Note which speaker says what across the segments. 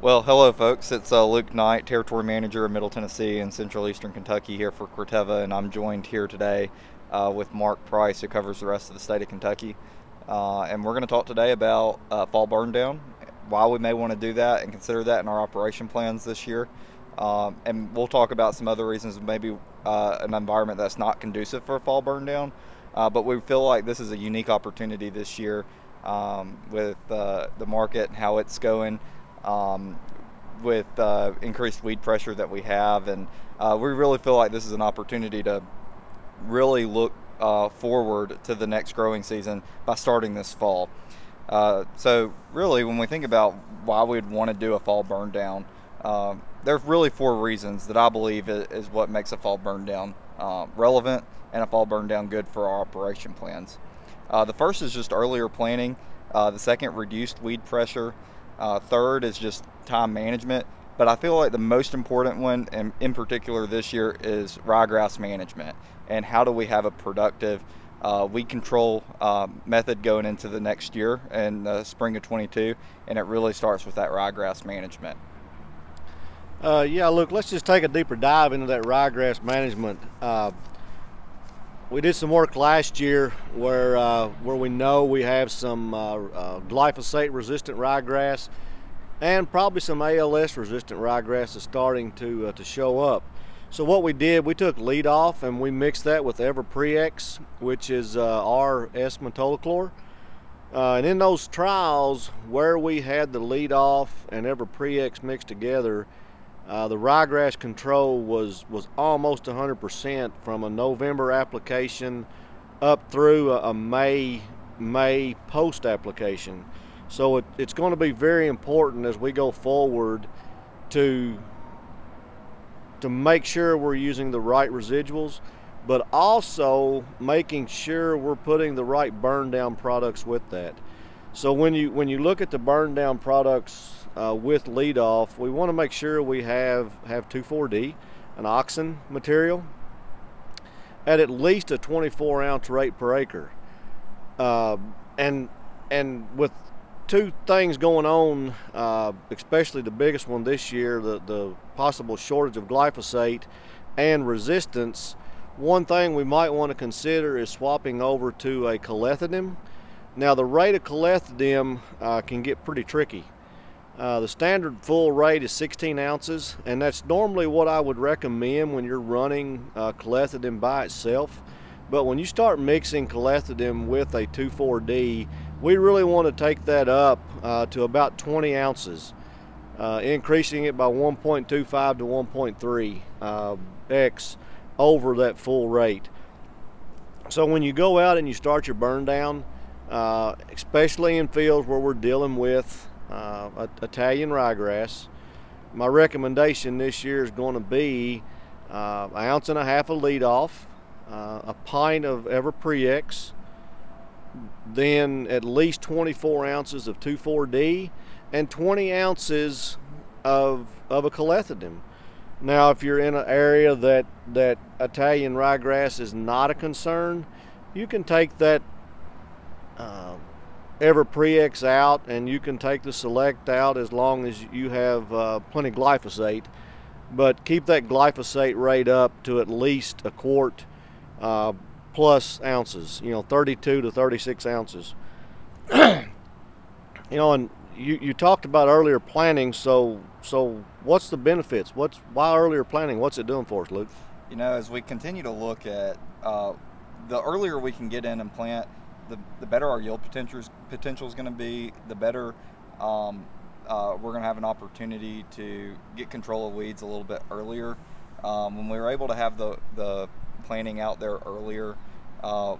Speaker 1: Well, hello, folks. It's uh, Luke Knight, Territory Manager of Middle Tennessee and Central Eastern Kentucky here for Corteva, and I'm joined here today uh, with Mark Price, who covers the rest of the state of Kentucky. Uh, and we're going to talk today about uh, fall burn down, why we may want to do that and consider that in our operation plans this year. Um, and we'll talk about some other reasons, maybe uh, an environment that's not conducive for fall burn down. Uh, but we feel like this is a unique opportunity this year um, with the market and how it's going um, with uh, increased weed pressure that we have, and uh, we really feel like this is an opportunity to really look uh, forward to the next growing season by starting this fall. Uh, so, really, when we think about why we'd want to do a fall burn down, um, there's really four reasons that I believe is, what makes a fall burn down uh, relevant and a fall burn down good for our operation plans. Uh, the first is just earlier planning. the second, reduced weed pressure. Uh, third is just time management. But I feel like the most important one, and in particular this year, is ryegrass management. And how do we have a productive uh, weed control uh, method going into the next year in the spring of 22? And it really starts with that ryegrass management.
Speaker 2: Uh, yeah, look, let's just take a deeper dive into that ryegrass management. We did some work last year where uh, where we know we have some uh, uh, glyphosate resistant ryegrass and probably some ALS resistant ryegrass is starting to uh, to show up. So what we did, we took LeadOff and we mixed that with Everprex, which is uh, our S-metolachlor. Uh, and in those trials where we had the LeadOff and Everprex mixed together, uh, the ryegrass control was, was almost 100% from a November application up through a, a May, May post application. So it, it's going to be very important as we go forward to, to make sure we're using the right residuals, but also making sure we're putting the right burn down products with that. So when you when you look at the burn down products uh, with LeadOff, we want to make sure we have have 2,4-D, an auxin material, at at least a 24 ounce rate per acre. Uh, and and with two things going on, uh, especially the biggest one this year, the, the possible shortage of glyphosate and resistance, one thing we might want to consider is swapping over to a clethodim. Now the rate of clethodim uh, can get pretty tricky. Uh, the standard full rate is 16 ounces, and that's normally what I would recommend when you're running uh, by itself. But when you start mixing clethodim with a 2,4-D, we really want to take that up uh, to about 20 ounces, uh, increasing it by 1.25 to 1.3 uh, x over that full rate. So when you go out and you start your burn down, uh, especially in fields where we're dealing with uh, Italian ryegrass. My recommendation this year is going to be uh, an ounce and a half of LeadOff, uh, a pint of Everprex, then at least 24 ounces of 2,4-D, and 20 ounces of, of a clethodim. Now, if you're in an area that, that Italian ryegrass is not a concern, you can take that uh, Everprex out and you can take the select out as long as you have uh, plenty glyphosate. But keep that glyphosate rate up to at least a quart uh, plus ounces you know 32 to 36 ounces. You know and you, you talked about earlier planting, so so what's the benefits? What's why earlier planting? what's it doing for us luke?
Speaker 1: You know as we continue to look at uh, the earlier we can get in and plant the, the better our yield potential is going to be, the better um, uh, we're going to have an opportunity to get control of weeds a little bit earlier. Um, when we were able to have the, the planning out there earlier, uh,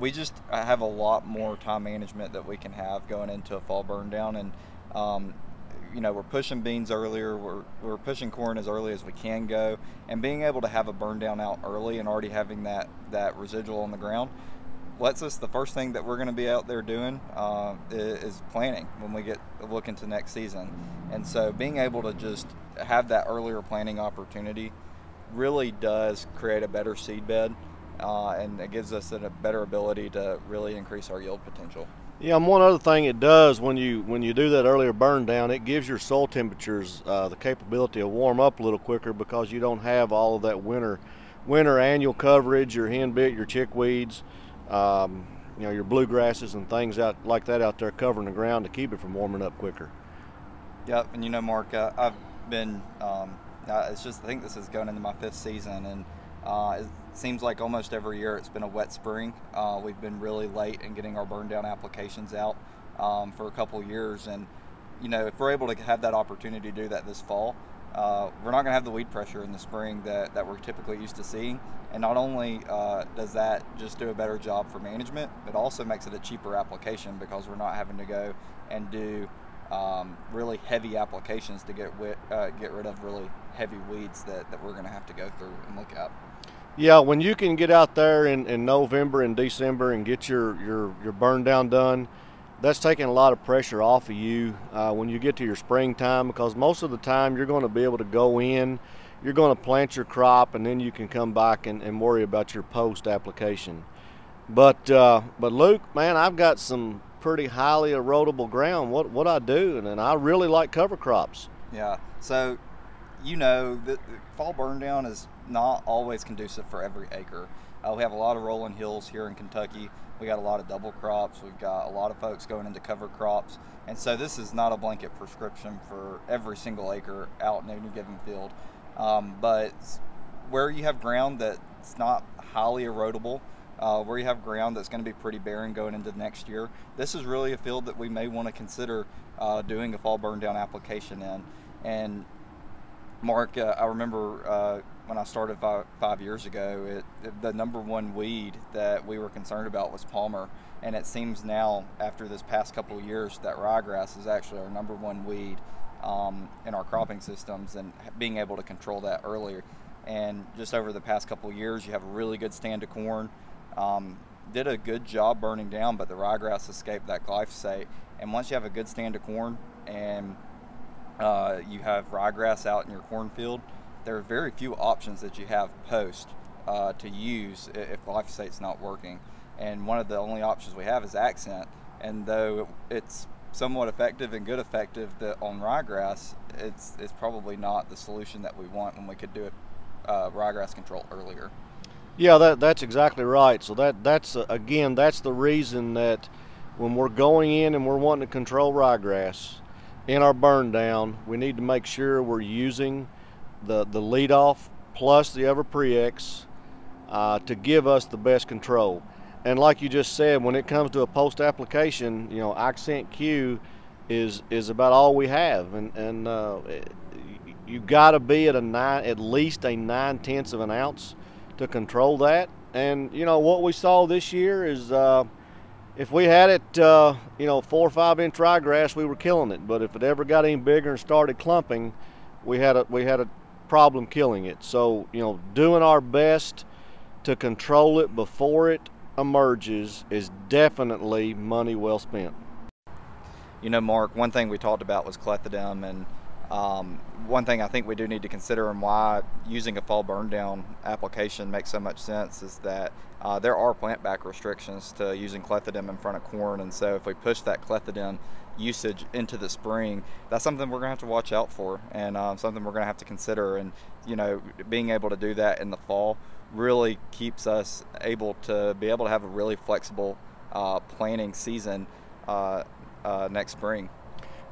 Speaker 1: we just have a lot more time management that we can have going into a fall burn down. And, um, you know, we're pushing beans earlier, we're, we're pushing corn as early as we can go, and being able to have a burn down out early and already having that, that residual on the ground lets us the first thing that we're going to be out there doing uh, is, planning when we get look into next season. And so being able to just have that earlier planning opportunity really does create a better seed bed uh, and it gives us a better ability to really increase our yield potential.
Speaker 2: Yeah, and one other thing it does when you when you do that earlier burn down, it gives your soil temperatures uh, the capability to warm up a little quicker because you don't have all of that winter winter annual coverage, your henbit, your chickweeds, um, you know, your bluegrasses and things out like that out there covering the ground to keep it from warming up quicker.
Speaker 1: Yep, and you know, Mark, uh, I've been. Um, it's just I think this is going into my fifth season, and uh, it seems like almost every year it's been a wet spring. Uh, we've been really late in getting our burn down applications out um, for a couple years, and you know, if we're able to have that opportunity to do that this fall, uh, we're not going to have the weed pressure in the spring that, that we're typically used to seeing. And not only uh, does that just do a better job for management, it also makes it a cheaper application because we're not having to go and do um, really heavy applications to get wit, uh, get rid of really heavy weeds that, that we're going to have to go through and look at.
Speaker 2: Yeah, when you can get out there in, in November and December and get your, your, your burn down done, that's taking a lot of pressure off of you uh, when you get to your springtime because most of the time you're going to be able to go in, you're going to plant your crop, and then you can come back and, and worry about your post application. But uh, but Luke, man, I've got some pretty highly erodible ground. What what I do, and, and I really like cover crops.
Speaker 1: Yeah. So, you know, the fall burn down is not always conducive for every acre. Uh, we have a lot of rolling hills here in Kentucky. We got a lot of double crops. We've got a lot of folks going into cover crops, and so this is not a blanket prescription for every single acre out in any given field. Um, but where you have ground that's not highly erodible, uh, where you have ground that's going to be pretty barren going into next year, this is really a field that we may want to consider uh, doing a fall burn down application in. And Mark, uh, I remember uh, when I started five, five years ago, it, the number one weed that we were concerned about was palmer. And it seems now, after this past couple of years, that ryegrass is actually our number one weed um, in our cropping systems and being able to control that earlier. And just over the past couple of years, you have a really good stand of corn. Um, did a good job burning down, but the ryegrass escaped that glyphosate. And once you have a good stand of corn and uh, you have ryegrass out in your cornfield, there are very few options that you have post uh, to use if glyphosate's not working. And one of the only options we have is Accent. And though it's somewhat effective and good effective on ryegrass, it's it's probably not the solution that we want when we could do it uh, ryegrass control earlier.
Speaker 2: Yeah, that that's exactly right. So that that's uh, again that's the reason that when we're going in and we're wanting to control ryegrass in our burn down, we need to make sure we're using the the LeadOff plus the EverPreX uh, to give us the best control. And like you just said, when it comes to a post application, you know, Accent Q is is about all we have, and and uh, you got to be at a nine, at least a nine tenths of an ounce to control that. And you know what we saw this year is uh, if we had it, uh, you know, four or five inch ryegrass, we were killing it. But if it ever got any bigger and started clumping, we had a we had a problem killing it. So you know, doing our best to control it before it emerges is definitely money well spent.
Speaker 1: You know, Mark, one thing we talked about was clethodim, and um, one thing I think we do need to consider and why using a fall burn down application makes so much sense is that uh, there are plant back restrictions to using clethodim in front of corn, and so if we push that clethodim usage into the spring, that's something we're going to have to watch out for, and um, something we're going to have to consider. And you know, being able to do that in the fall really keeps us able to be able to have a really flexible uh, planting season uh, uh, next spring.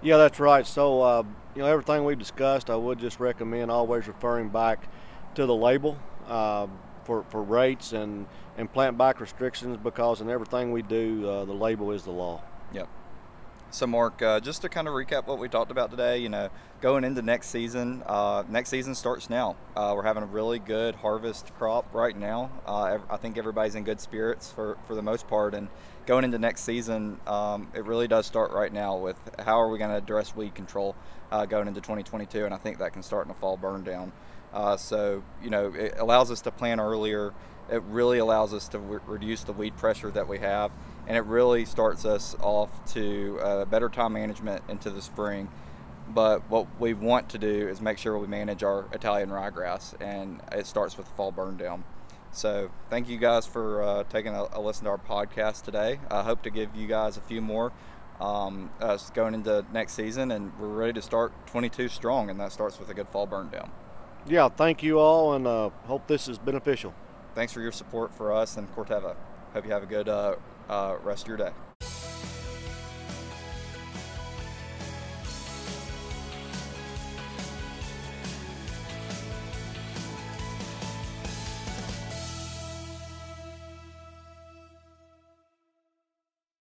Speaker 2: Yeah, that's right. So, uh, you know, everything we've discussed, I would just recommend always referring back to the label uh, for, for rates and, and plant back restrictions because in everything we do, uh, the label is the law.
Speaker 1: Yep. So, Mark, uh, just to kind of recap what we talked about today, you know, going into next season, uh, next season starts now. Uh, we're having a really good harvest crop right now. Uh, I think everybody's in good spirits for, for the most part. And going into next season, um, it really does start right now with how are we going to address weed control uh, going into 2022. And I think that can start in a fall burn down. Uh, so, you know, it allows us to plan earlier. It really allows us to re- reduce the weed pressure that we have and it really starts us off to uh, better time management into the spring. But what we want to do is make sure we manage our Italian ryegrass, and it starts with the fall burn down. So thank you guys for uh, taking a, a, listen to our podcast today. I hope to give you guys a few more um, us going into next season, and we're ready to start 22 strong, and that starts with a good fall burn down.
Speaker 2: Yeah, thank you all, and uh, hope this is beneficial.
Speaker 1: Thanks for your support for us and Corteva. Hope you have a good uh, uh, rest of your day.